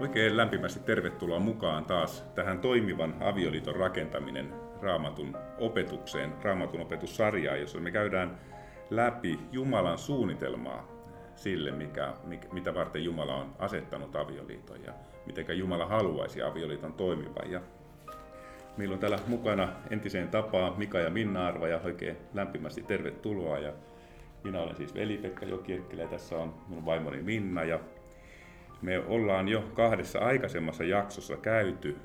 Oikein lämpimästi tervetuloa mukaan taas tähän toimivan avioliiton rakentaminen raamatun opetukseen, raamatun opetussarjaan, jossa me käydään läpi Jumalan suunnitelmaa sille, mikä, mikä, mitä varten Jumala on asettanut avioliiton ja miten Jumala haluaisi avioliiton toimivan. Ja meillä on täällä mukana entiseen tapaan Mika ja Minna Arva ja oikein lämpimästi tervetuloa. Ja minä olen siis veli-Pekka Jokierkkelä ja tässä on minun vaimoni Minna ja me ollaan jo kahdessa aikaisemmassa jaksossa käyty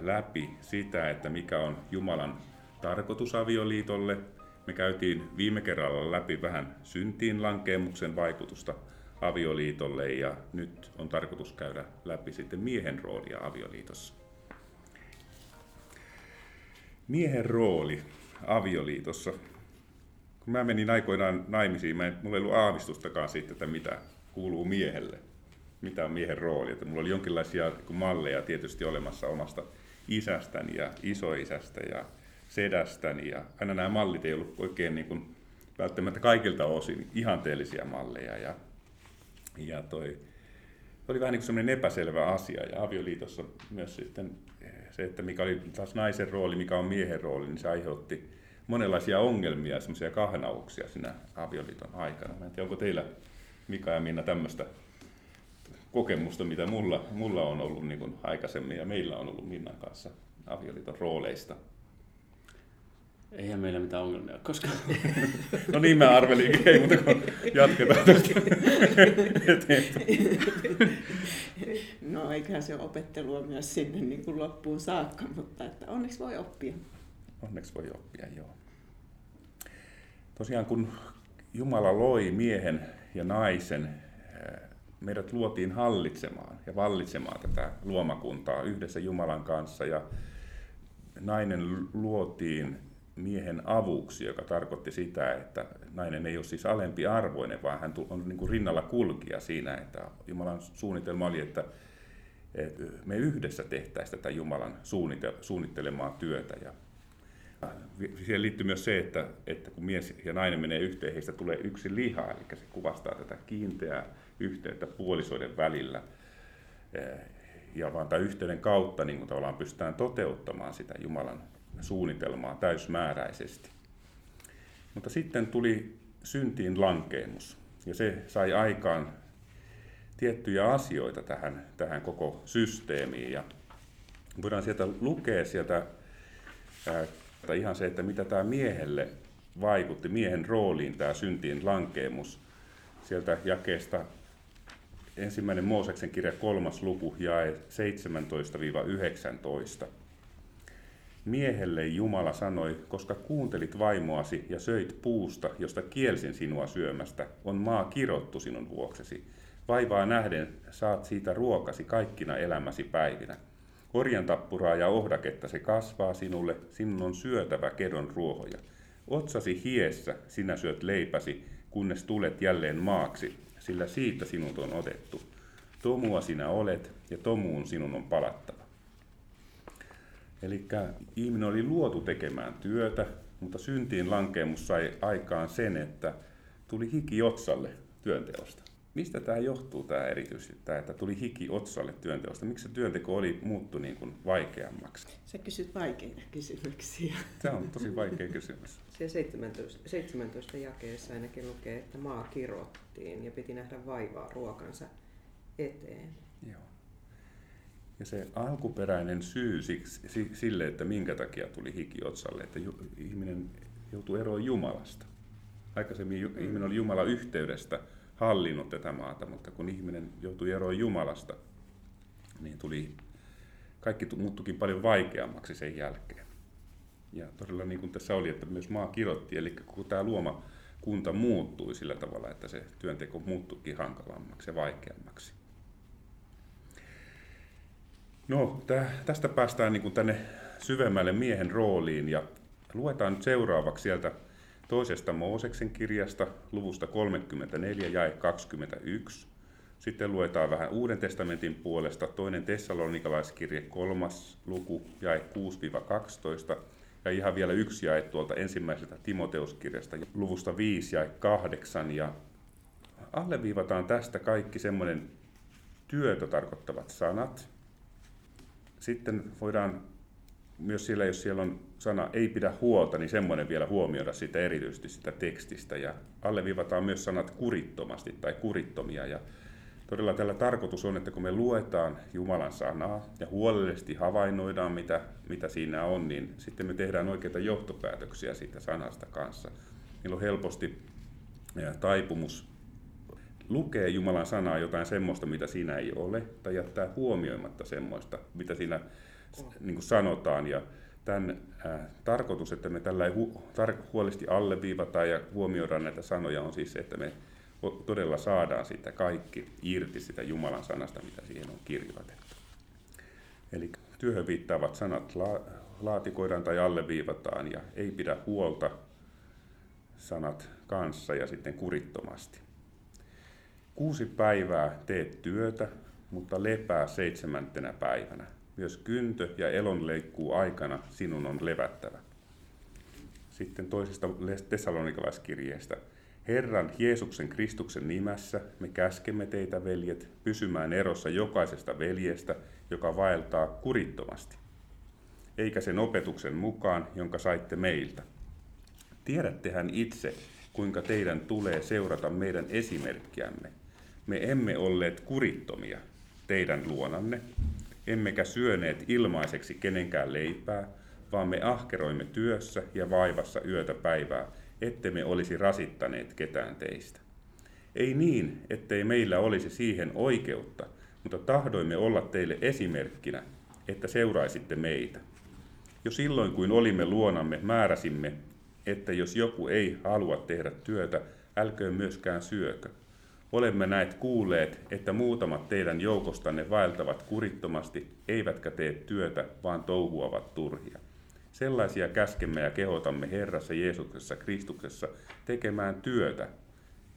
läpi sitä, että mikä on Jumalan tarkoitus avioliitolle. Me käytiin viime kerralla läpi vähän syntiin lankeemuksen vaikutusta avioliitolle ja nyt on tarkoitus käydä läpi sitten miehen roolia avioliitossa. Miehen rooli avioliitossa. Kun mä menin aikoinaan naimisiin, mä en, mulla ei ollut aavistustakaan siitä, että mitä kuuluu miehelle mitä on miehen rooli. Että mulla oli jonkinlaisia malleja tietysti olemassa omasta isästäni ja isoisästä ja sedästäni. Ja aina nämä mallit ei ollut oikein niin kuin välttämättä kaikilta osin ihanteellisia malleja. Ja, ja toi, oli vähän niin kuin sellainen epäselvä asia. Ja avioliitossa myös sitten se, että mikä oli taas naisen rooli, mikä on miehen rooli, niin se aiheutti monenlaisia ongelmia semmoisia kahnauksia siinä avioliiton aikana. Mä en tiedä, onko teillä Mika ja Minna tämmöistä kokemusta, mitä mulla, mulla on ollut niin kuin aikaisemmin ja meillä on ollut Minnan kanssa avioliiton rooleista. Eihän meillä mitään ongelmia koska no niin mä arvelinkin, ei mutta kun jatketaan tästä No eiköhän se opettelua myös sinne niin kuin loppuun saakka, mutta että onneksi voi oppia. Onneksi voi oppia, joo. Tosiaan kun Jumala loi miehen ja naisen meidät luotiin hallitsemaan ja vallitsemaan tätä luomakuntaa yhdessä Jumalan kanssa ja nainen luotiin miehen avuksi, joka tarkoitti sitä, että nainen ei ole siis alempi arvoinen, vaan hän on niin kuin rinnalla kulkija siinä, että Jumalan suunnitelma oli, että me yhdessä tehtäisiin tätä Jumalan suunnittelemaa työtä. Ja siihen liittyy myös se, että, että kun mies ja nainen menee yhteen, heistä tulee yksi liha, eli se kuvastaa tätä kiinteää yhteyttä puolisoiden välillä. Eh, ja vaan tämän yhteyden kautta niin kuin tavallaan pystytään toteuttamaan sitä Jumalan suunnitelmaa täysmääräisesti. Mutta sitten tuli syntiin lankeemus, ja se sai aikaan tiettyjä asioita tähän, tähän koko systeemiin. Ja voidaan sieltä lukea sieltä ää, ihan se, että mitä tämä miehelle vaikutti, miehen rooliin tämä syntiin lankeemus. Sieltä jakeesta ensimmäinen Mooseksen kirja kolmas luku jae 17-19. Miehelle Jumala sanoi, koska kuuntelit vaimoasi ja söit puusta, josta kielsin sinua syömästä, on maa kirottu sinun vuoksesi. Vaivaa nähden saat siitä ruokasi kaikkina elämäsi päivinä. Orjan tappuraa ja ohdaketta se kasvaa sinulle, sinun on syötävä kedon ruohoja. Otsasi hiessä sinä syöt leipäsi, kunnes tulet jälleen maaksi, sillä siitä sinut on otettu. Tomua sinä olet, ja tomuun sinun on palattava. Eli ihminen oli luotu tekemään työtä, mutta syntiin lankeemus sai aikaan sen, että tuli hiki otsalle työnteosta. Mistä tämä johtuu tämä erityisesti, tämä, että tuli hiki otsalle työnteosta? Miksi se työnteko oli muuttu niin kuin vaikeammaksi? Sä kysyt vaikeita kysymyksiä. Se on tosi vaikea kysymys. Se 17, 17 jakeessa ainakin lukee, että maa kirottiin ja piti nähdä vaivaa ruokansa eteen. Joo. Ja se alkuperäinen syy sille, että minkä takia tuli hiki otsalle, että ihminen joutui eroon Jumalasta. Aikaisemmin mm. ihminen oli Jumala yhteydestä hallinnut tätä maata, mutta kun ihminen joutui eroon Jumalasta, niin tuli, kaikki muuttukin paljon vaikeammaksi sen jälkeen. Ja todella niin kuin tässä oli, että myös maa kirotti, eli kun tämä luoma kunta muuttui sillä tavalla, että se työnteko muuttuikin hankalammaksi ja vaikeammaksi. No, tästä päästään niin kuin tänne syvemmälle miehen rooliin ja luetaan nyt seuraavaksi sieltä toisesta Mooseksen kirjasta, luvusta 34, jae 21. Sitten luetaan vähän Uuden testamentin puolesta toinen tessalonikalaiskirje, kolmas luku, jae 6-12. Ja ihan vielä yksi jae tuolta ensimmäisestä Timoteuskirjasta, luvusta 5 jae 8. Ja alleviivataan tästä kaikki semmoinen työtä tarkoittavat sanat. Sitten voidaan myös siellä, jos siellä on sana ei pidä huolta, niin semmoinen vielä huomioida sitä erityisesti sitä tekstistä. Ja alleviivataan myös sanat kurittomasti tai kurittomia. Ja todella tällä tarkoitus on, että kun me luetaan Jumalan sanaa ja huolellisesti havainnoidaan, mitä, mitä siinä on, niin sitten me tehdään oikeita johtopäätöksiä siitä sanasta kanssa. Meillä on helposti taipumus lukee Jumalan sanaa jotain semmoista, mitä siinä ei ole, tai jättää huomioimatta semmoista, mitä siinä niin kuin sanotaan. Ja tämän äh, tarkoitus, että me tällä hu- tar- huolellisesti alleviivataan ja huomioidaan näitä sanoja, on siis se, että me todella saadaan sitä kaikki irti sitä Jumalan sanasta, mitä siihen on kirjoitettu. Eli työhön viittaavat sanat la- laatikoidaan tai alleviivataan ja ei pidä huolta sanat kanssa ja sitten kurittomasti. Kuusi päivää teet työtä, mutta lepää seitsemäntenä päivänä. Myös kyntö ja elonleikkuu aikana sinun on levättävä. Sitten toisesta tessalonikalaiskirjeestä. Herran Jeesuksen Kristuksen nimessä me käskemme teitä, veljet, pysymään erossa jokaisesta veljestä, joka vaeltaa kurittomasti, eikä sen opetuksen mukaan, jonka saitte meiltä. Tiedättehän itse, kuinka teidän tulee seurata meidän esimerkkiämme. Me emme olleet kurittomia teidän luonanne, emmekä syöneet ilmaiseksi kenenkään leipää, vaan me ahkeroimme työssä ja vaivassa yötä päivää, ette me olisi rasittaneet ketään teistä. Ei niin, ettei meillä olisi siihen oikeutta, mutta tahdoimme olla teille esimerkkinä, että seuraisitte meitä. Jo silloin, kuin olimme luonamme, määräsimme, että jos joku ei halua tehdä työtä, älköön myöskään syökö. Olemme näet kuulleet, että muutamat teidän joukostanne vaeltavat kurittomasti, eivätkä tee työtä, vaan touhuavat turhia. Sellaisia käskemme ja kehotamme Herrassa Jeesuksessa Kristuksessa tekemään työtä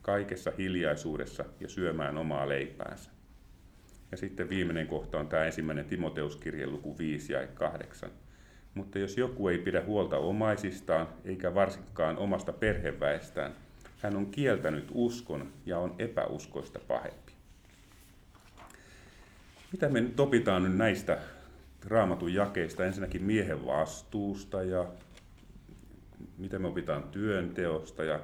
kaikessa hiljaisuudessa ja syömään omaa leipäänsä. Ja sitten viimeinen kohta on tämä ensimmäinen Timoteuskirje luku 5 ja 8. Mutta jos joku ei pidä huolta omaisistaan, eikä varsinkaan omasta perheväestään, hän on kieltänyt uskon ja on epäuskoista pahempi. Mitä me nyt opitaan nyt näistä raamatun jakeista? Ensinnäkin miehen vastuusta ja mitä me opitaan työnteosta ja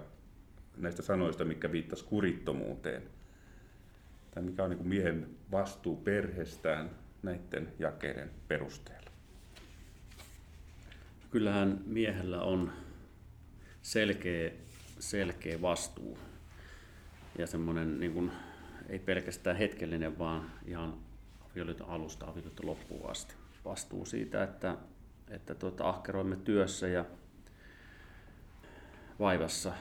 näistä sanoista, mikä viittas kurittomuuteen. Tai mikä on niin miehen vastuu perheestään näiden jakeiden perusteella. Kyllähän miehellä on selkeä selkeä vastuu ja semmoinen niin kuin, ei pelkästään hetkellinen, vaan ihan avioliiton alusta avioliiton loppuun asti. Vastuu siitä, että, että tuota, ahkeroimme työssä ja vaivassa.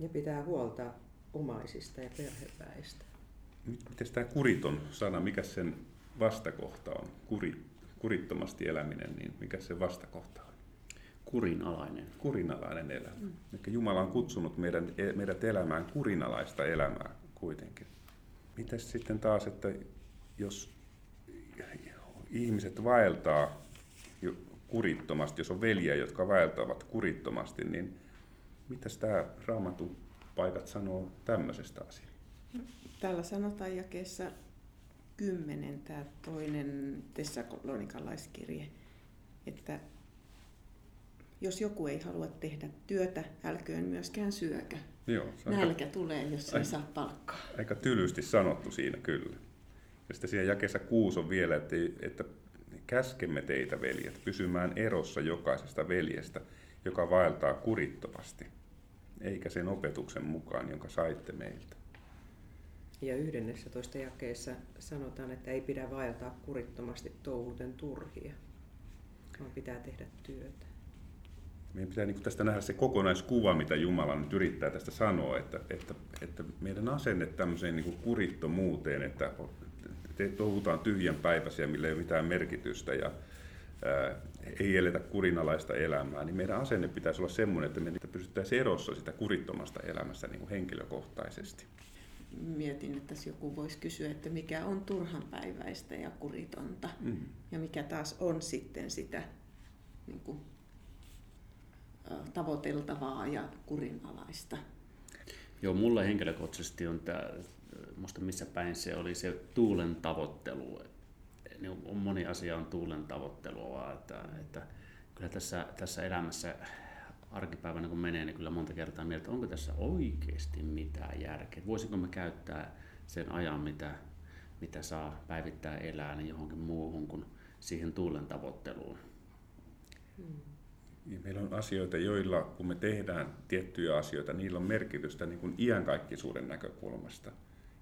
Ja pitää huolta omaisista ja perheväistä. Miten tämä kuriton sana, mikä sen vastakohta on? Kuri, kurittomasti eläminen, niin mikä se vastakohta on? Kurinalainen. Kurinalainen elämä. Mm. Eli Jumala on kutsunut meidän, e, meidät elämään kurinalaista elämää kuitenkin. Mitäs sitten taas, että jos ihmiset vaeltaa kurittomasti, jos on veljiä, jotka vaeltavat kurittomasti, niin mitäs tämä raamatun paikat sanoo tämmöisestä asiasta? Täällä sanotaan jakeessa 10, tämä toinen tessalonikalaiskirje, että jos joku ei halua tehdä työtä, älköön myöskään syökö. Joo, Nälkä aika, tulee, jos ei saa palkkaa. Aika tylysti sanottu siinä kyllä. Ja sitten siinä jakessa kuusi on vielä, että, että käskemme teitä, veljet, pysymään erossa jokaisesta veljestä, joka vaeltaa kurittomasti, eikä sen opetuksen mukaan, jonka saitte meiltä. Ja 11 jakeessa sanotaan, että ei pidä vaeltaa kurittomasti touhuten turhia, vaan pitää tehdä työtä meidän pitää niin tästä nähdä se kokonaiskuva, mitä Jumala nyt yrittää tästä sanoa, että, että, että meidän asenne tämmöiseen niin kurittomuuteen, että te touhutaan tyhjän päiväisiä, millä ei ole mitään merkitystä ja ää, ei eletä kurinalaista elämää, niin meidän asenne pitäisi olla semmoinen, että me pystyttäisiin erossa sitä kurittomasta elämästä niin kuin henkilökohtaisesti. Mietin, että joku voisi kysyä, että mikä on turhanpäiväistä ja kuritonta mm. ja mikä taas on sitten sitä niin kuin tavoiteltavaa ja kurinalaista. Joo, mulle henkilökohtaisesti on tämä, muista missä päin se oli, se tuulen tavoittelu. Niin on moni asia on tuulen tavoittelua, että, että kyllä tässä, tässä elämässä arkipäivänä kun menee, niin kyllä monta kertaa mieltä, onko tässä oikeasti mitään järkeä. Voisinko me käyttää sen ajan, mitä, mitä saa päivittää elää, niin johonkin muuhun kuin siihen tuulen tavoitteluun. Hmm. Meillä on asioita, joilla kun me tehdään tiettyjä asioita, niillä on merkitystä niin kuin iankaikkisuuden näkökulmasta.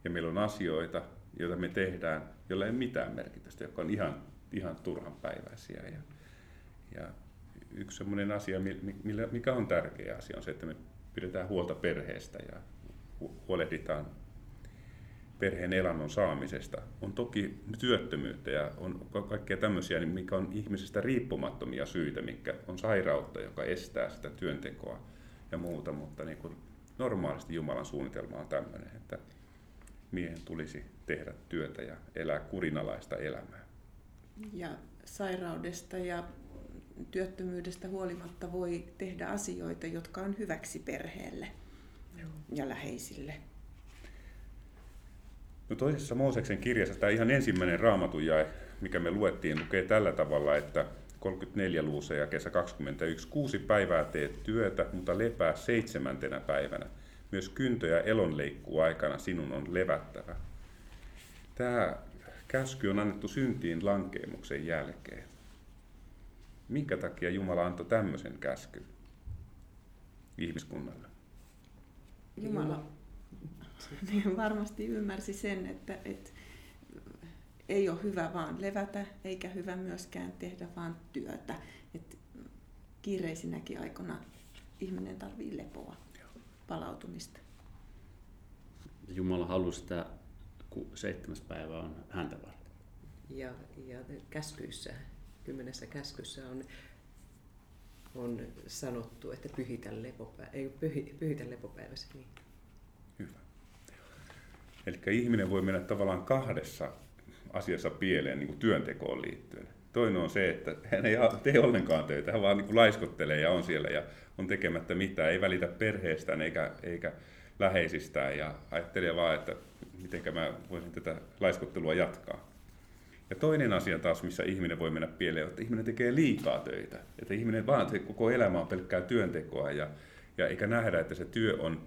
Ja meillä on asioita, joita me tehdään, joilla ei mitään merkitystä, jotka on ihan, ihan turhan päiväisiä. Ja, ja yksi sellainen asia, mikä on tärkeä asia, on se, että me pidetään huolta perheestä ja huolehditaan perheen elannon saamisesta. On toki työttömyyttä ja on kaikkea tämmöisiä, niin mikä on ihmisestä riippumattomia syitä, mikä on sairautta, joka estää sitä työntekoa ja muuta, mutta niin kuin normaalisti Jumalan suunnitelma on tämmöinen, että miehen tulisi tehdä työtä ja elää kurinalaista elämää. Ja sairaudesta ja työttömyydestä huolimatta voi tehdä asioita, jotka on hyväksi perheelle Joo. ja läheisille. No toisessa Mooseksen kirjassa tämä ihan ensimmäinen raamatun jae, mikä me luettiin, lukee tällä tavalla, että 34 luussa ja kesä 21, kuusi päivää teet työtä, mutta lepää seitsemäntenä päivänä. Myös kyntö- ja elonleikkuu aikana sinun on levättävä. Tämä käsky on annettu syntiin lankeemuksen jälkeen. Minkä takia Jumala antoi tämmöisen käskyn ihmiskunnalle? Jumala niin varmasti ymmärsi sen, että, että ei ole hyvä vaan levätä, eikä hyvä myöskään tehdä vaan työtä. Että kiireisinäkin aikana ihminen tarvii lepoa, palautumista. Jumala halusi sitä, kun seitsemäs päivä on häntä varten. Ja, ja käskyissä, kymmenessä käskyssä on, on sanottu, että pyhitä, lepopäivä, ei, pyhi, pyhitä lepopäiväsi. Niin. Eli ihminen voi mennä tavallaan kahdessa asiassa pieleen niin kuin työntekoon liittyen. Toinen on se, että hän ei tee ollenkaan töitä, hän vaan niin kuin laiskottelee ja on siellä ja on tekemättä mitään, ei välitä perheestään eikä, eikä läheisistään ja ajattelee vaan, että miten mä voisin tätä laiskottelua jatkaa. Ja toinen asia taas, missä ihminen voi mennä pieleen, on, että ihminen tekee liikaa töitä. Että ihminen vaan se koko elämä on pelkkää työntekoa ja, ja eikä nähdä, että se työ on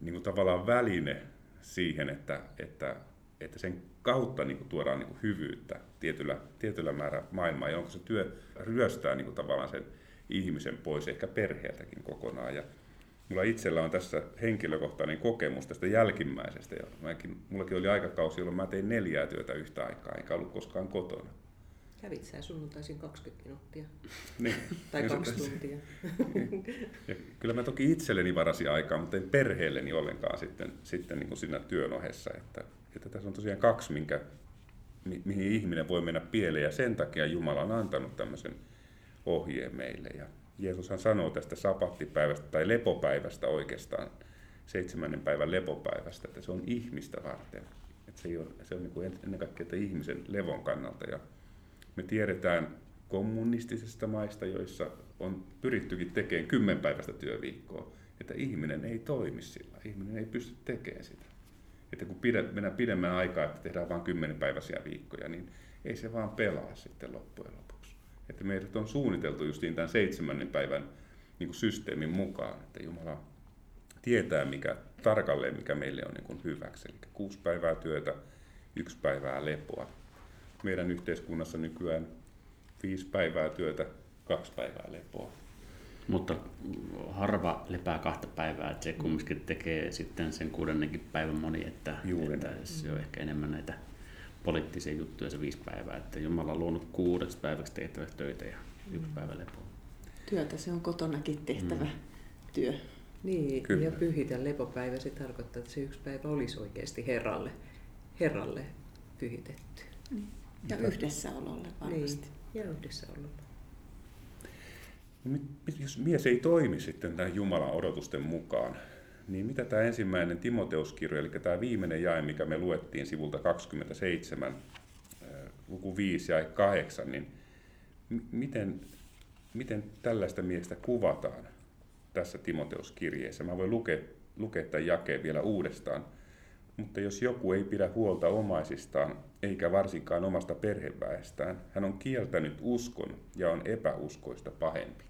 niin kuin tavallaan väline siihen, että, että, että sen kautta niin kuin tuodaan niin kuin hyvyyttä tietyllä, tietyllä määrä maailmaa, ja onko se työ ryöstää niin kuin tavallaan sen ihmisen pois, ehkä perheeltäkin kokonaan. Ja mulla itsellä on tässä henkilökohtainen kokemus tästä jälkimmäisestä. Ja mäkin, mullakin oli aikakausi, jolloin mä tein neljää työtä yhtä aikaa, enkä ollut koskaan kotona. Kävit sä sunnuntaisin 20 minuuttia? Niin. tai kaksi tuntia. ja kyllä mä toki itselleni varasin aikaa, mutta en perheelleni ollenkaan sitten, sitten niin kuin siinä työn ohessa. Että, että tässä on tosiaan kaksi, minkä, mi, mihin ihminen voi mennä pieleen, ja sen takia Jumala on antanut tämmöisen ohjeen meille. Ja Jeesushan sanoo tästä sapattipäivästä tai lepopäivästä oikeastaan, seitsemännen päivän lepopäivästä, että se on ihmistä varten. Että se, ole, se on niin kuin ennen kaikkea että ihmisen levon kannalta. Ja me tiedetään kommunistisista maista, joissa on pyrittykin tekemään kymmenpäiväistä työviikkoa, että ihminen ei toimi sillä, ihminen ei pysty tekemään sitä. Että kun pidä, mennään pidemmän aikaa, että tehdään vain kymmenpäiväisiä viikkoja, niin ei se vaan pelaa sitten loppujen lopuksi. Että meidät on suunniteltu justiin tämän seitsemännen päivän niin kuin systeemin mukaan, että Jumala tietää mikä, tarkalleen, mikä meille on niin kuin hyväksi. Eli kuusi päivää työtä, yksi päivää lepoa meidän yhteiskunnassa nykyään viisi päivää työtä, kaksi päivää lepoa. Mutta harva lepää kahta päivää, että se kumminkin tekee sitten sen kuudennenkin päivän moni, että, Juuri että se on ehkä enemmän näitä poliittisia juttuja se viisi päivää, että Jumala on luonut kuudeksi päiväksi tehtäväksi töitä ja yksi mm. päivä lepoa. Työtä se on kotonakin tehtävä mm. työ. Niin, Kyllä. ja pyhitä lepopäivä, se tarkoittaa, että se yksi päivä olisi oikeasti Herralle, Herralle pyhitetty. Mm. Ja yhdessäololle varmasti. Niin, ja yhdessäololle. No, jos mies ei toimi sitten tämän Jumalan odotusten mukaan, niin mitä tämä ensimmäinen Timoteuskirja, eli tämä viimeinen jae, mikä me luettiin sivulta 27, luku 5 ja 8, niin miten, miten tällaista miestä kuvataan tässä Timoteuskirjeessä? Mä voin lukea lukea tämän jakeen vielä uudestaan. Mutta jos joku ei pidä huolta omaisistaan, eikä varsinkaan omasta perheväestään, hän on kieltänyt uskon ja on epäuskoista pahempi.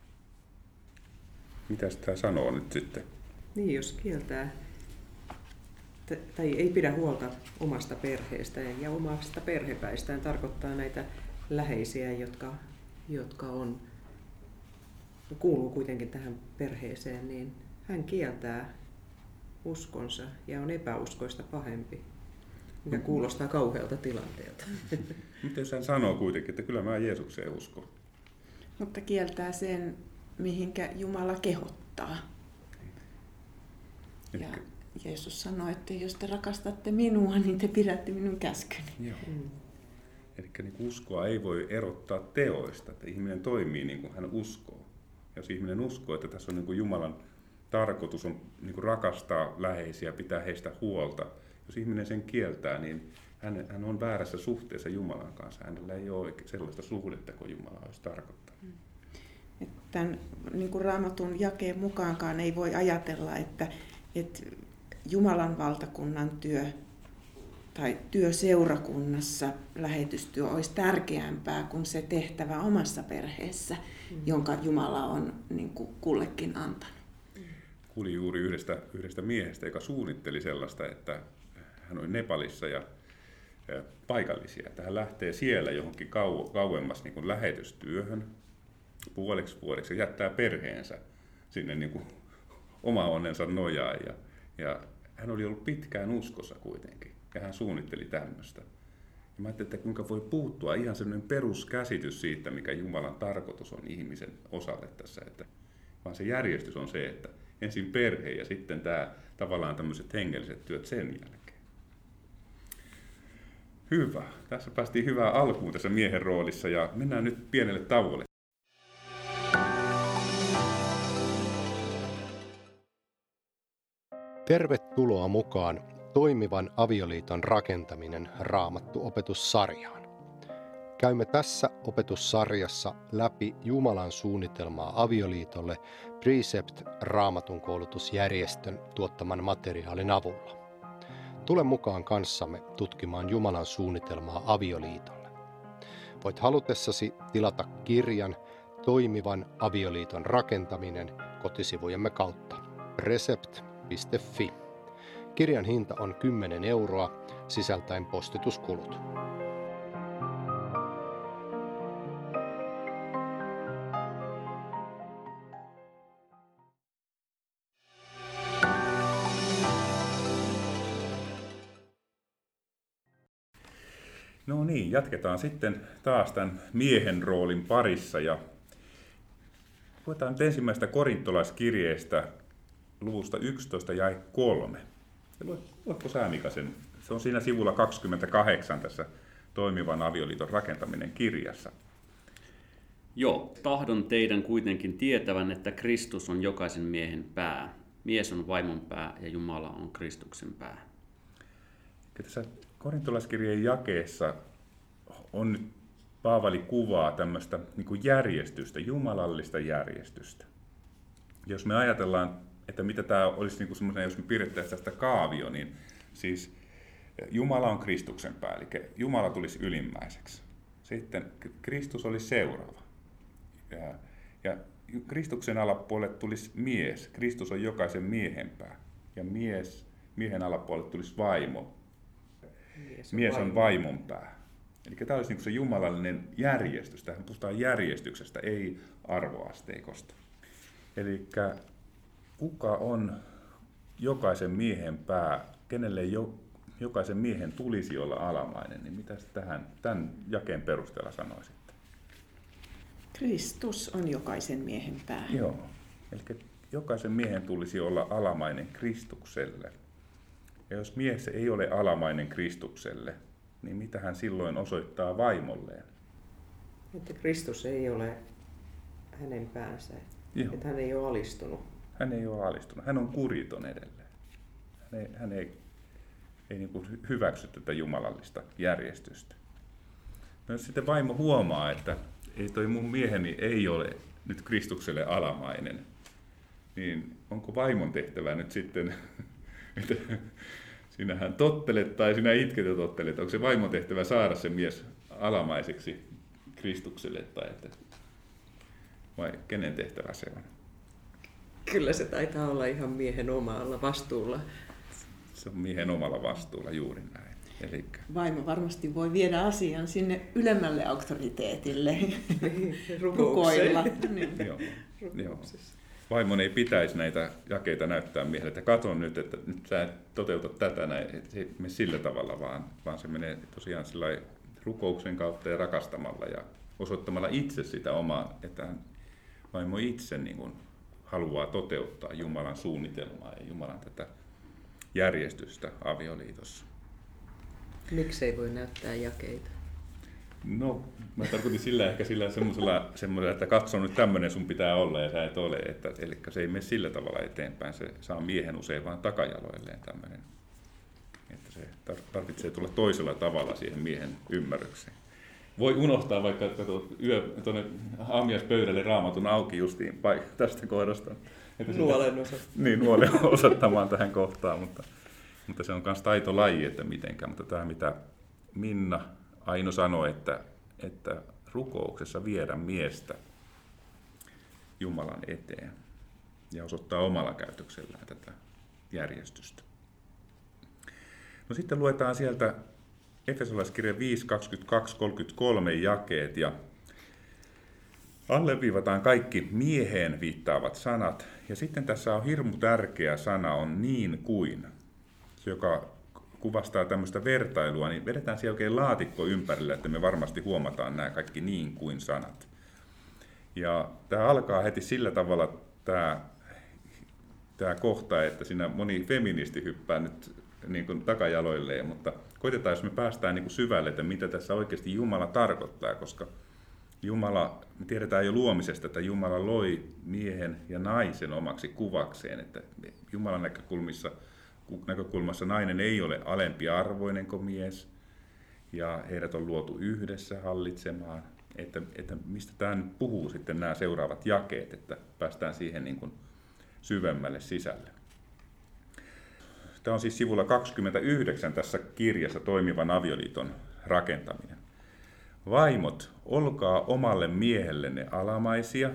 Mitä tämä sanoo nyt sitten? Niin, jos kieltää tai ei pidä huolta omasta perheestään ja omasta perhepäistään tarkoittaa näitä läheisiä, jotka, jotka on, kuuluu kuitenkin tähän perheeseen, niin hän kieltää uskonsa ja on epäuskoista pahempi, mikä kuulostaa kauhealta tilanteelta. Miten hän sanoo kuitenkin, että kyllä mä Jeesukseen uskon? Mutta kieltää sen, mihinkä Jumala kehottaa. Ja Jeesus sanoi, että jos te rakastatte minua, niin te pidätte minun käskyni. Joo. Mm. Eli niin uskoa ei voi erottaa teoista, että ihminen toimii niin kuin hän uskoo. Jos ihminen uskoo, että tässä on niin kuin Jumalan tarkoitus on niin kuin rakastaa läheisiä, pitää heistä huolta. Jos ihminen sen kieltää, niin hän, hän on väärässä suhteessa Jumalan kanssa. Hänellä ei ole sellaista suhdetta kuin Jumala olisi tarkoittanut. Mm. Tämän niin kuin raamatun jakeen mukaankaan ei voi ajatella, että, että Jumalan valtakunnan työ tai työ seurakunnassa, lähetystyö olisi tärkeämpää kuin se tehtävä omassa perheessä, mm. jonka Jumala on niin kuin kullekin antanut. Kuulin juuri yhdestä, yhdestä miehestä, joka suunnitteli sellaista, että hän oli Nepalissa ja, paikallisia, että hän lähtee siellä johonkin kau, kauemmas niin kuin lähetystyöhön puoleksi vuodeksi ja jättää perheensä sinne niin kuin oma onnensa nojaan. Ja, ja hän oli ollut pitkään uskossa kuitenkin ja hän suunnitteli tämmöistä. Ja mä ajattelin, että kuinka voi puuttua ihan sellainen peruskäsitys siitä, mikä Jumalan tarkoitus on ihmisen osalle tässä. Että, vaan se järjestys on se, että ensin perhe ja sitten tämä tavallaan tämmöiset hengelliset työt sen jälkeen. Hyvä. Tässä päästiin hyvää alkuun tässä miehen roolissa ja mennään nyt pienelle tauolle. Tervetuloa mukaan toimivan avioliiton rakentaminen Raamattu-opetussarjaan. Käymme tässä opetussarjassa läpi Jumalan suunnitelmaa avioliitolle Precept Raamatun koulutusjärjestön tuottaman materiaalin avulla. Tule mukaan kanssamme tutkimaan Jumalan suunnitelmaa avioliitolle. Voit halutessasi tilata kirjan Toimivan avioliiton rakentaminen kotisivujemme kautta. Recept Iltalehti.fi. Kirjan hinta on 10 euroa, sisältäen postituskulut. Jatketaan sitten taas tämän miehen roolin parissa ja Luetaan nyt ensimmäistä korintolaiskirjeestä luvusta 11 jäi 3. Luetko sä Mika sen? Se on siinä sivulla 28 tässä toimivan avioliiton rakentaminen kirjassa. Joo, tahdon teidän kuitenkin tietävän, että Kristus on jokaisen miehen pää. Mies on vaimon pää ja Jumala on Kristuksen pää. Ja tässä korintolaiskirjeen jakeessa on nyt Paavali kuvaa tämmöistä niin järjestystä, jumalallista järjestystä. Jos me ajatellaan että mitä tämä olisi niin semmoinen, jos me piirrettäisiin tästä kaavio, niin siis Jumala on Kristuksen pää, eli Jumala tulisi ylimmäiseksi. Sitten Kristus oli seuraava. Ja, ja Kristuksen alapuolelle tulisi mies. Kristus on jokaisen miehen pää. Ja mies, miehen alapuolelle tulisi vaimo. Mies on, mies on vaimon pää. Eli tämä olisi niin se jumalallinen järjestys. Tähän puhutaan järjestyksestä, ei arvoasteikosta. Eli kuka on jokaisen miehen pää, kenelle jo, jokaisen miehen tulisi olla alamainen, niin mitä tähän, tämän jakeen perusteella sanoisitte? Kristus on jokaisen miehen pää. Joo, eli jokaisen miehen tulisi olla alamainen Kristukselle. Ja jos mies ei ole alamainen Kristukselle, niin mitä hän silloin osoittaa vaimolleen? Että Kristus ei ole hänen päänsä, Joo. että hän ei ole alistunut hän ei ole alistunut. Hän on kuriton edelleen. Hän ei, hän ei, ei niin kuin hyväksy tätä jumalallista järjestystä. Myös sitten vaimo huomaa, että ei toi mun mieheni ei ole nyt Kristukselle alamainen, niin onko vaimon tehtävä nyt sitten, että sinähän tottelet tai sinä itket ja tottelet, onko se vaimon tehtävä saada se mies alamaiseksi Kristukselle tai että, vai kenen tehtävä se on? Kyllä se taitaa olla ihan miehen omalla vastuulla. Se on miehen omalla vastuulla juuri näin. Elikkä, Vaimo varmasti voi viedä asian sinne ylemmälle auktoriteetille rukoilla. Niin. joo, joo. Vaimon ei pitäisi näitä jakeita näyttää miehelle, että katon nyt, että nyt sä et toteuta tätä näin, että se ei mene sillä tavalla, vaan, vaan se menee tosiaan sillä rukouksen kautta ja rakastamalla ja osoittamalla itse sitä omaa, että hän vaimo itse niin kuin haluaa toteuttaa Jumalan suunnitelmaa ja Jumalan tätä järjestystä avioliitossa. Miksei voi näyttää jakeita? No, mä tarkoitin sillä ehkä sillä semmoisella, semmoisella että katso nyt tämmöinen sun pitää olla ja sä et ole. Että, eli se ei mene sillä tavalla eteenpäin, se saa miehen usein vaan takajaloilleen tämmöinen. Että se tar- tarvitsee tulla toisella tavalla siihen miehen ymmärrykseen. Voi unohtaa vaikka kato, yö tuonne aamiaispöydälle raamatun auki justiin paik- tästä kohdasta. Että Nuolen osa. niin, nuolen osoittamaan tähän kohtaan, mutta, mutta se on myös taitolaji, että mitenkään. Mutta tämä, mitä Minna Aino sanoi, että, että rukouksessa viedä miestä Jumalan eteen ja osoittaa omalla käytöksellään tätä järjestystä. No sitten luetaan sieltä Efesolaiskirja 5, 22, 33 jakeet ja alleviivataan kaikki mieheen viittaavat sanat. Ja sitten tässä on hirmu tärkeä sana on niin kuin, joka kuvastaa tämmöistä vertailua, niin vedetään siellä oikein laatikko ympärille, että me varmasti huomataan nämä kaikki niin kuin sanat. Ja tämä alkaa heti sillä tavalla tämä, tämä kohta, että siinä moni feministi hyppää nyt niin kuin takajaloilleen, mutta koitetaan, jos me päästään niin kuin syvälle, että mitä tässä oikeasti Jumala tarkoittaa, koska Jumala, me tiedetään jo luomisesta, että Jumala loi miehen ja naisen omaksi kuvakseen, että Jumalan näkökulmissa, näkökulmassa nainen ei ole alempi arvoinen kuin mies, ja heidät on luotu yhdessä hallitsemaan, että, että mistä tämä nyt puhuu sitten nämä seuraavat jakeet, että päästään siihen niin kuin syvemmälle sisälle. Tämä on siis sivulla 29 tässä kirjassa toimivan avioliiton rakentaminen. Vaimot, olkaa omalle miehellenne alamaisia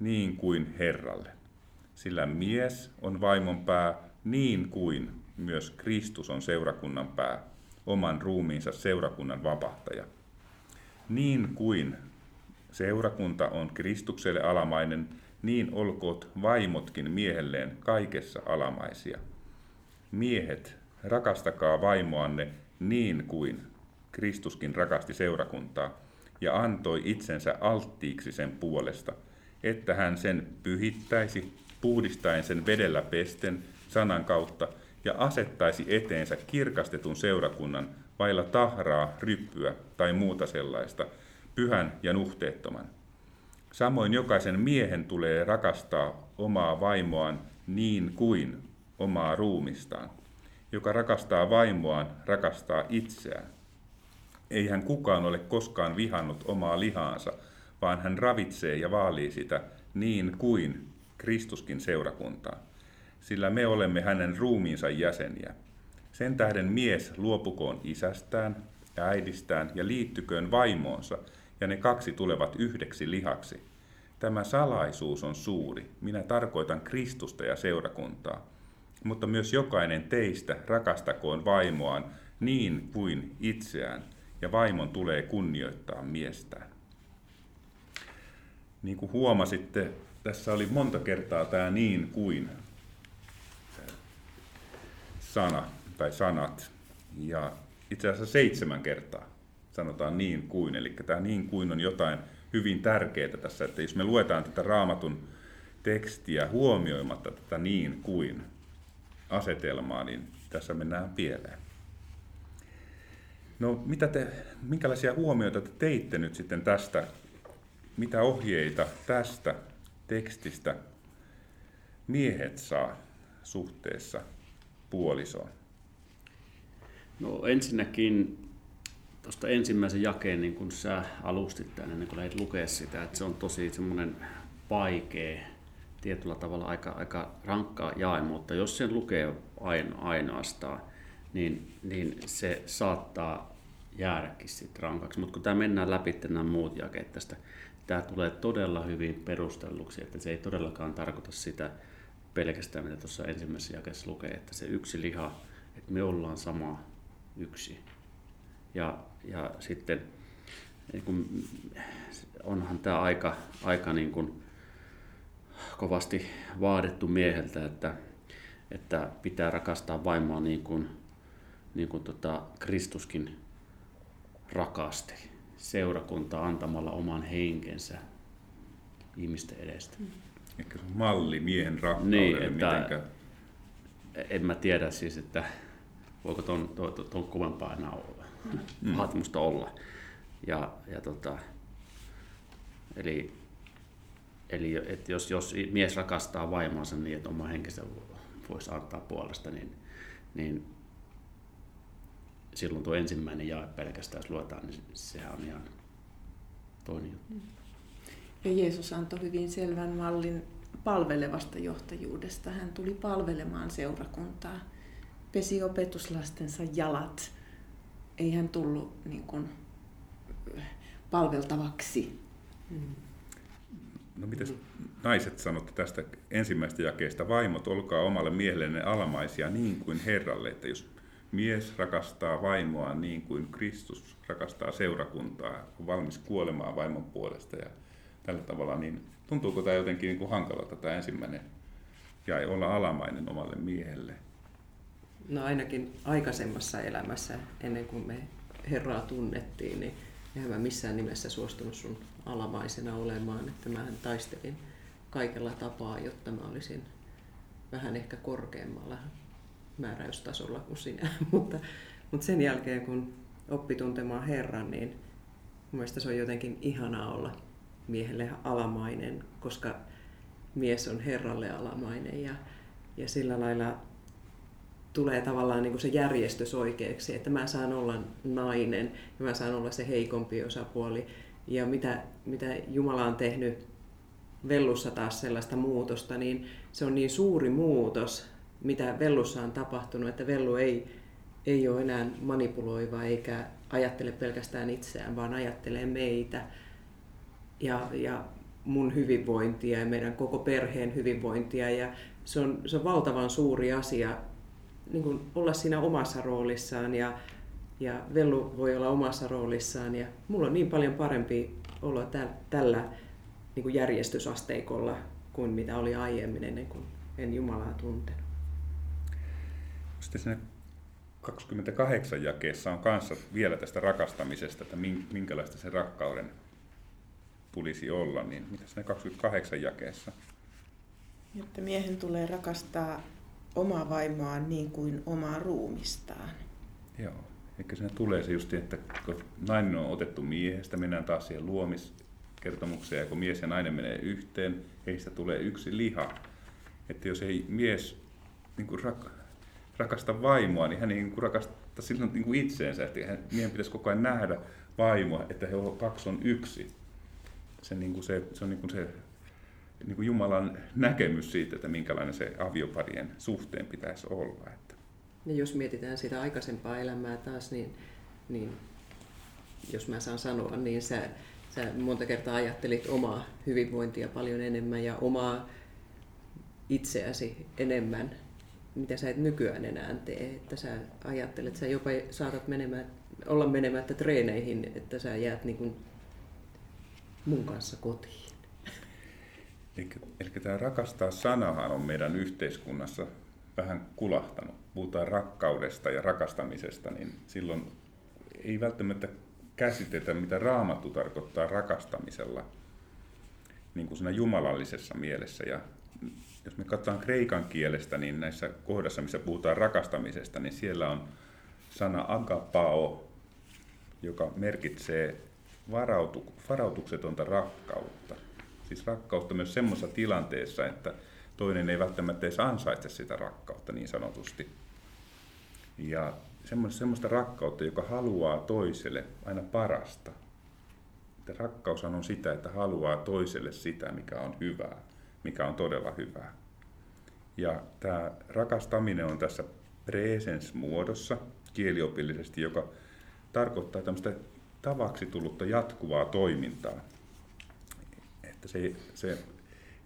niin kuin Herralle. Sillä mies on vaimon pää niin kuin myös Kristus on seurakunnan pää, oman ruumiinsa seurakunnan vapahtaja. Niin kuin seurakunta on Kristukselle alamainen, niin olkoot vaimotkin miehelleen kaikessa alamaisia. Miehet, rakastakaa vaimoanne niin kuin Kristuskin rakasti seurakuntaa ja antoi itsensä alttiiksi sen puolesta, että hän sen pyhittäisi, puhdistaen sen vedellä pesten sanan kautta ja asettaisi eteensä kirkastetun seurakunnan vailla tahraa, ryppyä tai muuta sellaista, pyhän ja nuhteettoman. Samoin jokaisen miehen tulee rakastaa omaa vaimoaan niin kuin omaa ruumistaan. Joka rakastaa vaimoaan, rakastaa itseään. Eihän kukaan ole koskaan vihannut omaa lihaansa, vaan hän ravitsee ja vaalii sitä niin kuin Kristuskin seurakuntaa. Sillä me olemme hänen ruumiinsa jäseniä. Sen tähden mies luopukoon isästään ja äidistään ja liittyköön vaimoonsa, ja ne kaksi tulevat yhdeksi lihaksi. Tämä salaisuus on suuri. Minä tarkoitan Kristusta ja seurakuntaa. Mutta myös jokainen teistä rakastakoon vaimoaan niin kuin itseään, ja vaimon tulee kunnioittaa miestään. Niin kuin huomasitte, tässä oli monta kertaa tämä niin kuin sana tai sanat. Ja itse asiassa seitsemän kertaa sanotaan niin kuin. Eli tämä niin kuin on jotain hyvin tärkeää tässä, että jos me luetaan tätä raamatun tekstiä huomioimatta tätä niin kuin asetelmaa, niin tässä mennään pieleen. No, mitä te, minkälaisia huomioita te teitte nyt sitten tästä, mitä ohjeita tästä tekstistä miehet saa suhteessa puolisoon? No ensinnäkin tuosta ensimmäisen jakeen, niin kun sä alustit tänne, niin kun lähdit lukea sitä, että se on tosi semmoinen vaikea tietyllä tavalla aika, aika rankkaa jae, mutta jos sen lukee aino, ainoastaan, niin, niin se saattaa jäädäkin sitten rankaksi. Mutta kun tämä mennään läpi nämä muut jakeet tästä, tämä tulee todella hyvin perustelluksi, että se ei todellakaan tarkoita sitä pelkästään, mitä tuossa ensimmäisessä jakeessa lukee, että se yksi liha, että me ollaan sama yksi. Ja, ja sitten niin kun, onhan tämä aika, aika niin kun kovasti vaadittu mieheltä, että, että pitää rakastaa vaimoa niin kuin, niin kuin tota Kristuskin rakasti seurakuntaa antamalla oman henkensä ihmisten edestä. Mm. Ehkä se malli miehen rakkaudelle, niin, että, mitenkä... En mä tiedä siis, että voiko ton, ton, ton, ton kovempaa enää olla, mm. vaatimusta olla. Ja, ja tota, eli eli että jos, jos mies rakastaa vaimonsa niin, että oma henkensä voisi antaa puolesta, niin, niin silloin tuo ensimmäinen jae pelkästään, jos luetaan, niin sehän on ihan toinen juttu. Ja Jeesus antoi hyvin selvän mallin palvelevasta johtajuudesta. Hän tuli palvelemaan seurakuntaa, pesi opetuslastensa jalat. Ei hän tullut niin kuin, palveltavaksi. No mitä naiset sanotte tästä ensimmäistä jakeesta? Vaimot, olkaa omalle miehellenne alamaisia niin kuin Herralle, että jos mies rakastaa vaimoa niin kuin Kristus rakastaa seurakuntaa, on valmis kuolemaan vaimon puolesta ja tällä tavalla, niin tuntuuko tämä jotenkin niin kuin hankalalta tämä ensimmäinen ja ei olla alamainen omalle miehelle? No ainakin aikaisemmassa elämässä, ennen kuin me Herraa tunnettiin, niin Eihän mä missään nimessä suostunut sun alamaisena olemaan, että mä taistelin kaikella tapaa, jotta mä olisin vähän ehkä korkeammalla määräystasolla kuin sinä. mutta, mutta sen jälkeen, kun oppi tuntemaan Herran, niin mun se on jotenkin ihanaa olla miehelle alamainen, koska mies on Herralle alamainen ja, ja sillä lailla tulee tavallaan niin kuin se järjestys oikeaksi, että mä saan olla nainen ja mä saan olla se heikompi osapuoli. Ja mitä, mitä Jumala on tehnyt Vellussa taas sellaista muutosta, niin se on niin suuri muutos, mitä Vellussa on tapahtunut, että Vellu ei, ei ole enää manipuloiva eikä ajattele pelkästään itseään, vaan ajattelee meitä ja, ja mun hyvinvointia ja meidän koko perheen hyvinvointia. Ja se on, se on valtavan suuri asia niin kuin olla siinä omassa roolissaan ja, ja Vellu voi olla omassa roolissaan ja mulla on niin paljon parempi olla tä, tällä niin kuin järjestysasteikolla kuin mitä oli aiemmin ennen kuin en Jumalaa tuntenut. Sitten siinä 28 jakeessa on kanssa vielä tästä rakastamisesta, että minkälaista se rakkauden tulisi olla, niin mitä siinä 28 jakeessa? Että miehen tulee rakastaa omaa vaimoaan niin kuin omaa ruumistaan. Joo. Eikö siinä tulee se just, että kun nainen on otettu miehestä, mennään taas siihen luomiskertomukseen, ja kun mies ja nainen menee yhteen, heistä tulee yksi liha. Että jos ei mies niin kuin rak, rakasta vaimoa, niin hän ei niin kuin rakasta silloin niin kuin itseensä. Että hän, miehen pitäisi koko ajan nähdä vaimoa, että he on, kaksi on yksi. Se, niin kuin se, se on niin kuin se niin kuin Jumalan näkemys siitä, että minkälainen se avioparien suhteen pitäisi olla. Että. Ja jos mietitään sitä aikaisempaa elämää taas, niin, niin jos mä saan sanoa, niin sä, sä monta kertaa ajattelit omaa hyvinvointia paljon enemmän ja omaa itseäsi enemmän, mitä sä et nykyään enää tee. Että sä ajattelet, että sä jopa saatat menemään, olla menemättä treeneihin, että sä jäät niin kuin mun kanssa kotiin. Eli, eli tämä rakastaa sanahan on meidän yhteiskunnassa vähän kulahtanut. Puhutaan rakkaudesta ja rakastamisesta, niin silloin ei välttämättä käsitetä, mitä raamattu tarkoittaa rakastamisella niin kuin siinä jumalallisessa mielessä. Ja jos me katsotaan kreikan kielestä, niin näissä kohdassa, missä puhutaan rakastamisesta, niin siellä on sana agapao, joka merkitsee varautu, varautuksetonta rakkautta. Siis rakkautta myös semmoisessa tilanteessa, että toinen ei välttämättä edes ansaitse sitä rakkautta niin sanotusti. Ja semmoista rakkautta, joka haluaa toiselle aina parasta. Että rakkaushan on sitä, että haluaa toiselle sitä, mikä on hyvää. mikä on todella hyvää. Ja tämä rakastaminen on tässä presens-muodossa kieliopillisesti, joka tarkoittaa tämmöistä tavaksi tullutta jatkuvaa toimintaa. Että se, se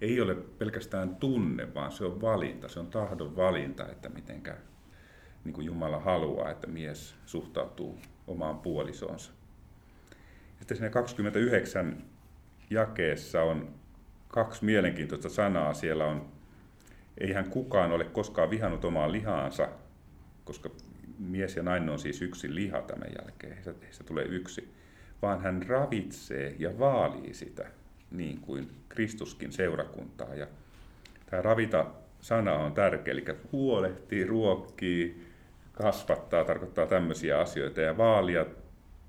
ei ole pelkästään tunne, vaan se on valinta, se on tahdon valinta, että mitenkä niin kuin Jumala haluaa, että mies suhtautuu omaan puolisoonsa. Sitten siinä 29 jakeessa on kaksi mielenkiintoista sanaa. Siellä on, eihän kukaan ole koskaan vihannut omaa lihaansa, koska mies ja nainen on siis yksi liha tämän jälkeen, se tulee yksi, vaan hän ravitsee ja vaalii sitä, niin kuin Kristuskin seurakuntaa. Ja tämä ravita sana on tärkeä, eli huolehtii, ruokkii, kasvattaa, tarkoittaa tämmöisiä asioita, ja vaalia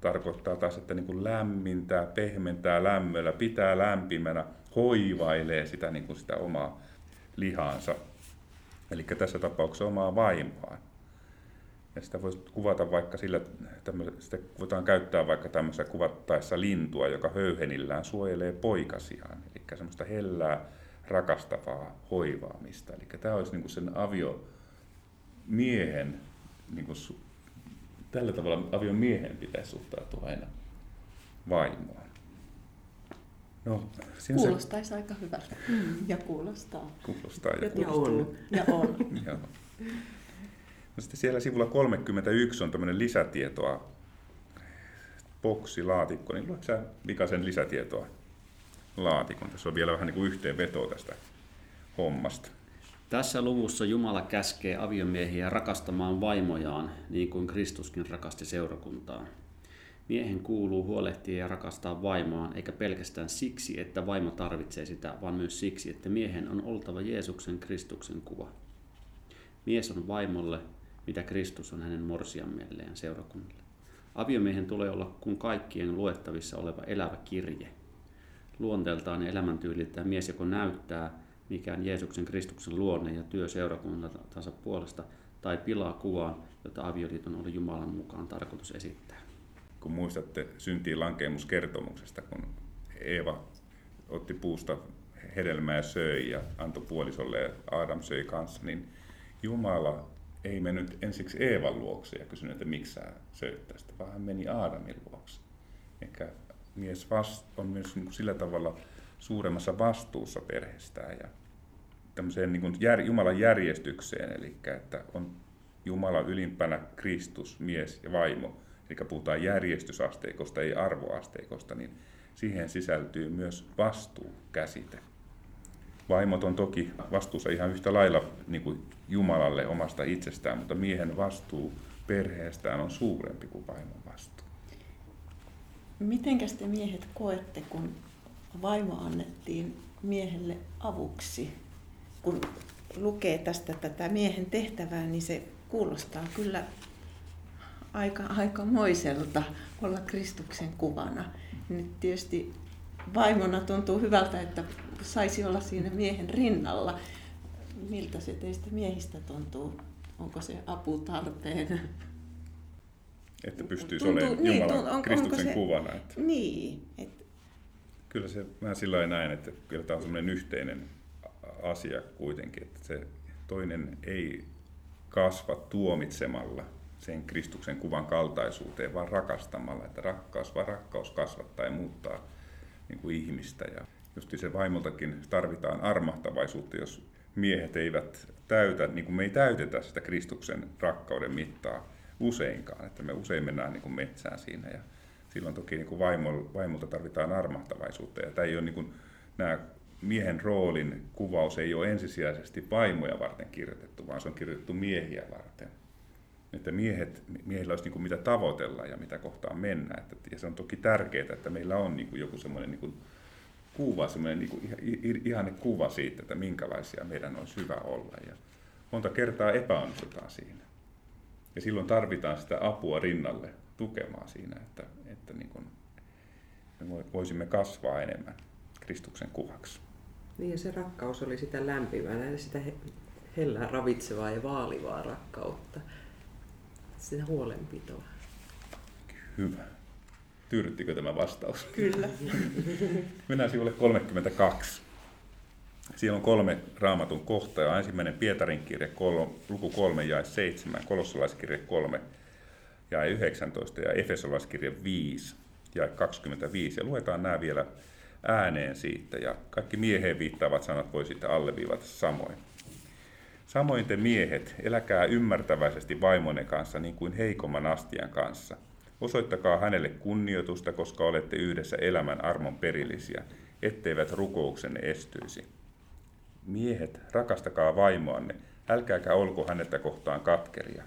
tarkoittaa taas, että niin kuin lämmintää, pehmentää lämmöllä, pitää lämpimänä, hoivailee sitä, niin kuin sitä omaa lihaansa. Eli tässä tapauksessa omaa vaimoaan. Ja sitä voisi kuvata vaikka sillä, sitä voidaan käyttää vaikka tämmöisessä kuvattaessa lintua, joka höyhenillään suojelee poikasiaan. Eli semmoista hellää, rakastavaa hoivaamista. Eli tämä olisi niin kuin sen avio miehen, niin kuin, tällä tavalla avion miehen pitäisi suhtautua aina vaimoon. No, Kuulostaisi se... aika hyvältä. Mm. Ja kuulostaa. Kuulostaa ja, ja kuulostaa. on. Ja on. Joo. No sitten siellä sivulla 31 on tämmöinen lisätietoa, boksi, laatikko, niin luetko sä Vikasen lisätietoa laatikon? Tässä on vielä vähän niin kuin yhteenveto tästä hommasta. Tässä luvussa Jumala käskee aviomiehiä rakastamaan vaimojaan, niin kuin Kristuskin rakasti seurakuntaa. Miehen kuuluu huolehtia ja rakastaa vaimoaan, eikä pelkästään siksi, että vaimo tarvitsee sitä, vaan myös siksi, että miehen on oltava Jeesuksen Kristuksen kuva. Mies on vaimolle mitä Kristus on hänen morsiammelleen seurakunnalle. Aviomiehen tulee olla kuin kaikkien luettavissa oleva elävä kirje. Luonteeltaan ja elämäntyyliltään mies joko näyttää, mikä on Jeesuksen Kristuksen luonne ja työ seurakunnansa puolesta, tai pilaa kuvaa, jota avioliiton oli Jumalan mukaan tarkoitus esittää. Kun muistatte syntiin lankeemuskertomuksesta, kun Eeva otti puusta hedelmää söi ja antoi puolisolle ja Adam söi kanssa, niin Jumala ei mennyt ensiksi Eevan luokse ja kysynyt, että miksi sä söit tästä, vaan hän meni Aadamin luokse. Eikä mies vast, on myös niin sillä tavalla suuremmassa vastuussa perheestään ja tämmöiseen niin kuin jär, Jumalan järjestykseen, eli että on Jumala ylimpänä Kristus, mies ja vaimo, eli puhutaan järjestysasteikosta, ei arvoasteikosta, niin siihen sisältyy myös vastuukäsite vaimot on toki vastuussa ihan yhtä lailla niin kuin Jumalalle omasta itsestään, mutta miehen vastuu perheestään on suurempi kuin vaimon vastuu. Mitenkäs te miehet koette, kun vaimo annettiin miehelle avuksi? Kun lukee tästä tätä miehen tehtävää, niin se kuulostaa kyllä aika, aikamoiselta olla Kristuksen kuvana. Nyt tietysti vaimona tuntuu hyvältä, että saisi olla siinä miehen rinnalla. Miltä se teistä miehistä tuntuu? Onko se apu tarpeen? Että pystyisi tuntuu, olemaan niin, Jumalan on, Kristuksen se, kuvana. Että niin. Et... Kyllä se vähän sillä näin, että kyllä tämä on sellainen yhteinen asia kuitenkin, että se toinen ei kasva tuomitsemalla sen Kristuksen kuvan kaltaisuuteen, vaan rakastamalla, että rakkaus, vaan rakkaus kasvattaa ja muuttaa niin kuin ihmistä. Ja just se vaimoltakin tarvitaan armahtavaisuutta, jos miehet eivät täytä, niin kuin me ei täytetä sitä Kristuksen rakkauden mittaa useinkaan, että me usein mennään niin kuin metsään siinä ja silloin toki niin kuin vaimolta tarvitaan armahtavaisuutta ja tämä ei ole niin kuin, nämä miehen roolin kuvaus ei ole ensisijaisesti vaimoja varten kirjoitettu, vaan se on kirjoitettu miehiä varten. Että miehet, miehillä olisi niin kuin mitä tavoitella ja mitä kohtaan mennä. Että, ja se on toki tärkeää, että meillä on niin kuin joku semmoinen niin kuin kuva, semmoinen niin ihanne kuva siitä, että minkälaisia meidän olisi hyvä olla. Ja monta kertaa epäonnistutaan siinä. Ja silloin tarvitaan sitä apua rinnalle tukemaan siinä, että, että niin kuin me voisimme kasvaa enemmän Kristuksen kuvaksi. Niin ja se rakkaus oli sitä lämpimää ja sitä hellää ravitsevaa ja vaalivaa rakkautta. Sitä huolenpitoa. Hyvä. Tyydyttikö tämä vastaus? Kyllä. Mennään sivulle 32. Siellä on kolme raamatun kohtaa. Ensimmäinen Pietarin kirje, kol, luku 3 ja 7, kolossalaiskirje 3 ja 19 ja Efesolaiskirje 5 ja 25. Ja luetaan nämä vielä ääneen siitä ja kaikki mieheen viittaavat sanat voi sitten alleviivata samoin. Samoin te miehet, eläkää ymmärtäväisesti vaimonne kanssa niin kuin heikomman astian kanssa. Osoittakaa hänelle kunnioitusta, koska olette yhdessä elämän armon perillisiä, etteivät rukouksenne estyisi. Miehet, rakastakaa vaimoanne, älkääkä olko hänettä kohtaan katkeria.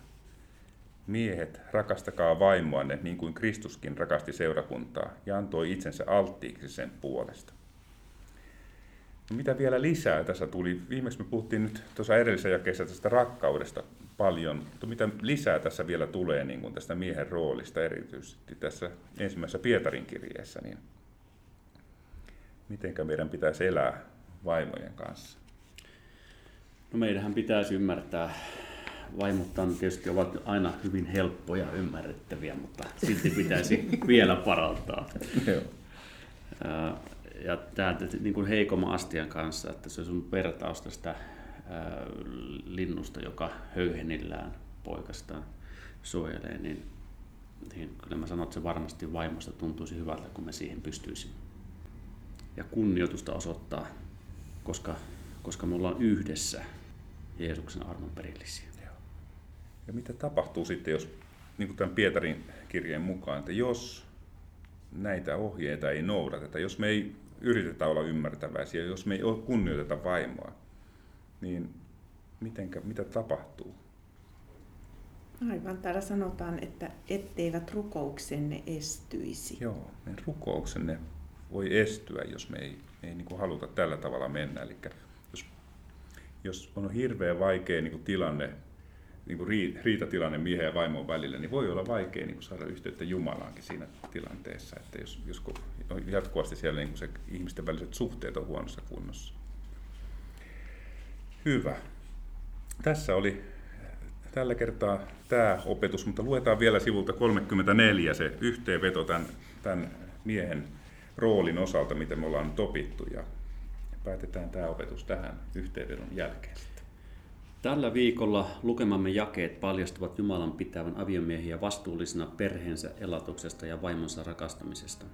Miehet, rakastakaa vaimoanne niin kuin Kristuskin rakasti seurakuntaa ja antoi itsensä alttiiksi sen puolesta. No mitä vielä lisää tässä tuli? Viimeksi me puhuttiin nyt tuossa edellisessä jakeessa tästä rakkaudesta paljon, mutta mitä lisää tässä vielä tulee niin kuin tästä miehen roolista erityisesti tässä ensimmäisessä Pietarin kirjeessä, niin mitenkä meidän pitäisi elää vaimojen kanssa? No meidähän pitäisi ymmärtää, vaimottaan tietysti ovat aina hyvin helppoja ymmärrettäviä, mutta silti pitäisi vielä parantaa. ja tämä niin kuin heikomman astian kanssa, että se sun vertaus tästä linnusta, joka höyhenillään poikastaan suojelee, niin, niin kyllä mä sanon, että se varmasti vaimosta tuntuisi hyvältä, kun me siihen pystyisimme. Ja kunnioitusta osoittaa, koska, koska me ollaan yhdessä Jeesuksen armon perillisiä. Ja mitä tapahtuu sitten, jos, niin kuin tämän Pietarin kirjeen mukaan, että jos näitä ohjeita ei noudateta, jos me ei yritetä olla ymmärtäväisiä, jos me ei kunnioiteta vaimoa, niin mitenkä, mitä tapahtuu? Aivan, täällä sanotaan, että etteivät rukouksenne estyisi. Joo, meidän rukouksenne voi estyä, jos me ei, ei niin kuin haluta tällä tavalla mennä. Eli jos, jos on hirveän vaikea niin kuin tilanne, niin kuin riitatilanne miehen ja vaimon välillä, niin voi olla vaikea niin kuin saada yhteyttä Jumalaankin siinä tilanteessa, että jos, jos jatkuvasti siellä niin kuin se ihmisten väliset suhteet on huonossa kunnossa. Hyvä. Tässä oli tällä kertaa tämä opetus, mutta luetaan vielä sivulta 34 se yhteenveto tämän, tämän miehen roolin osalta, mitä me ollaan nyt opittu, ja päätetään tämä opetus tähän yhteenvedon jälkeen. Tällä viikolla lukemamme jakeet paljastuvat Jumalan pitävän aviomiehiä vastuullisena perheensä elatuksesta ja vaimonsa rakastamisesta.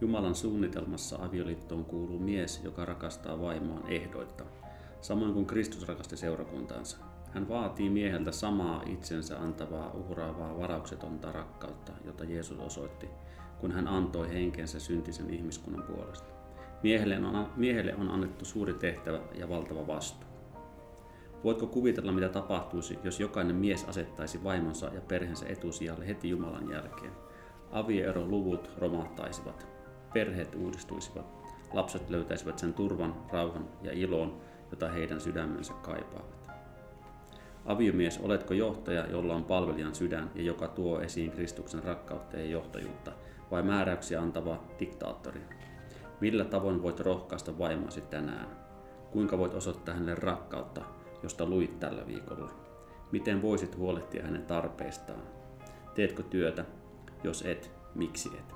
Jumalan suunnitelmassa avioliittoon kuuluu mies, joka rakastaa vaimoaan ehdoitta samoin kuin Kristus rakasti seurakuntaansa. Hän vaatii mieheltä samaa itsensä antavaa, uhraavaa, varauksetonta rakkautta, jota Jeesus osoitti, kun hän antoi henkensä syntisen ihmiskunnan puolesta. Miehelle on, miehelle on annettu suuri tehtävä ja valtava vastuu. Voitko kuvitella, mitä tapahtuisi, jos jokainen mies asettaisi vaimonsa ja perheensä etusijalle heti Jumalan jälkeen? Avioero-luvut romahtaisivat, perheet uudistuisivat, lapset löytäisivät sen turvan, rauhan ja ilon, jota heidän sydämensä kaipaavat. Aviomies, oletko johtaja, jolla on palvelijan sydän ja joka tuo esiin Kristuksen rakkautta ja johtajuutta, vai määräyksiä antava diktaattori? Millä tavoin voit rohkaista vaimoasi tänään? Kuinka voit osoittaa hänelle rakkautta, josta luit tällä viikolla? Miten voisit huolehtia hänen tarpeistaan? Teetkö työtä? Jos et, miksi et?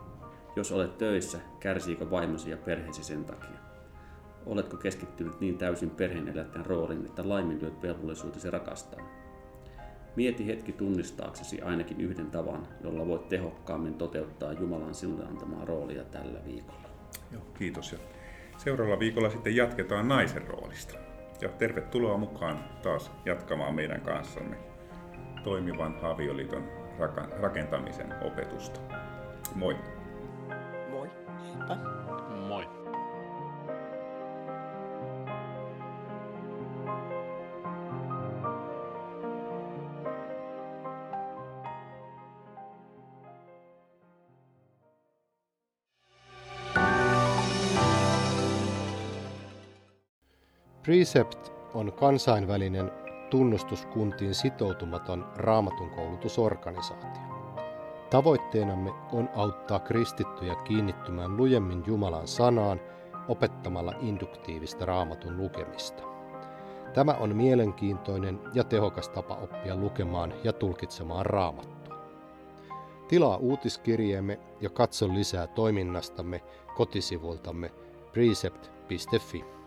Jos olet töissä, kärsiikö vaimosi ja perheesi sen takia? Oletko keskittynyt niin täysin perheenelättäjän rooliin, että laiminlyöt velvollisuutesi rakastaa? Mieti hetki tunnistaaksesi ainakin yhden tavan, jolla voit tehokkaammin toteuttaa Jumalan sinulle antamaa roolia tällä viikolla. Joo, kiitos. Ja seuraavalla viikolla sitten jatketaan naisen roolista. Ja tervetuloa mukaan taas jatkamaan meidän kanssamme toimivan avioliiton rakentamisen opetusta. Moi! Moi! Heippa! Precept on kansainvälinen tunnustuskuntiin sitoutumaton raamatun koulutusorganisaatio. Tavoitteenamme on auttaa kristittyjä kiinnittymään lujemmin Jumalan sanaan opettamalla induktiivista raamatun lukemista. Tämä on mielenkiintoinen ja tehokas tapa oppia lukemaan ja tulkitsemaan raamattua. Tilaa uutiskirjeemme ja katso lisää toiminnastamme kotisivultamme precept.fi.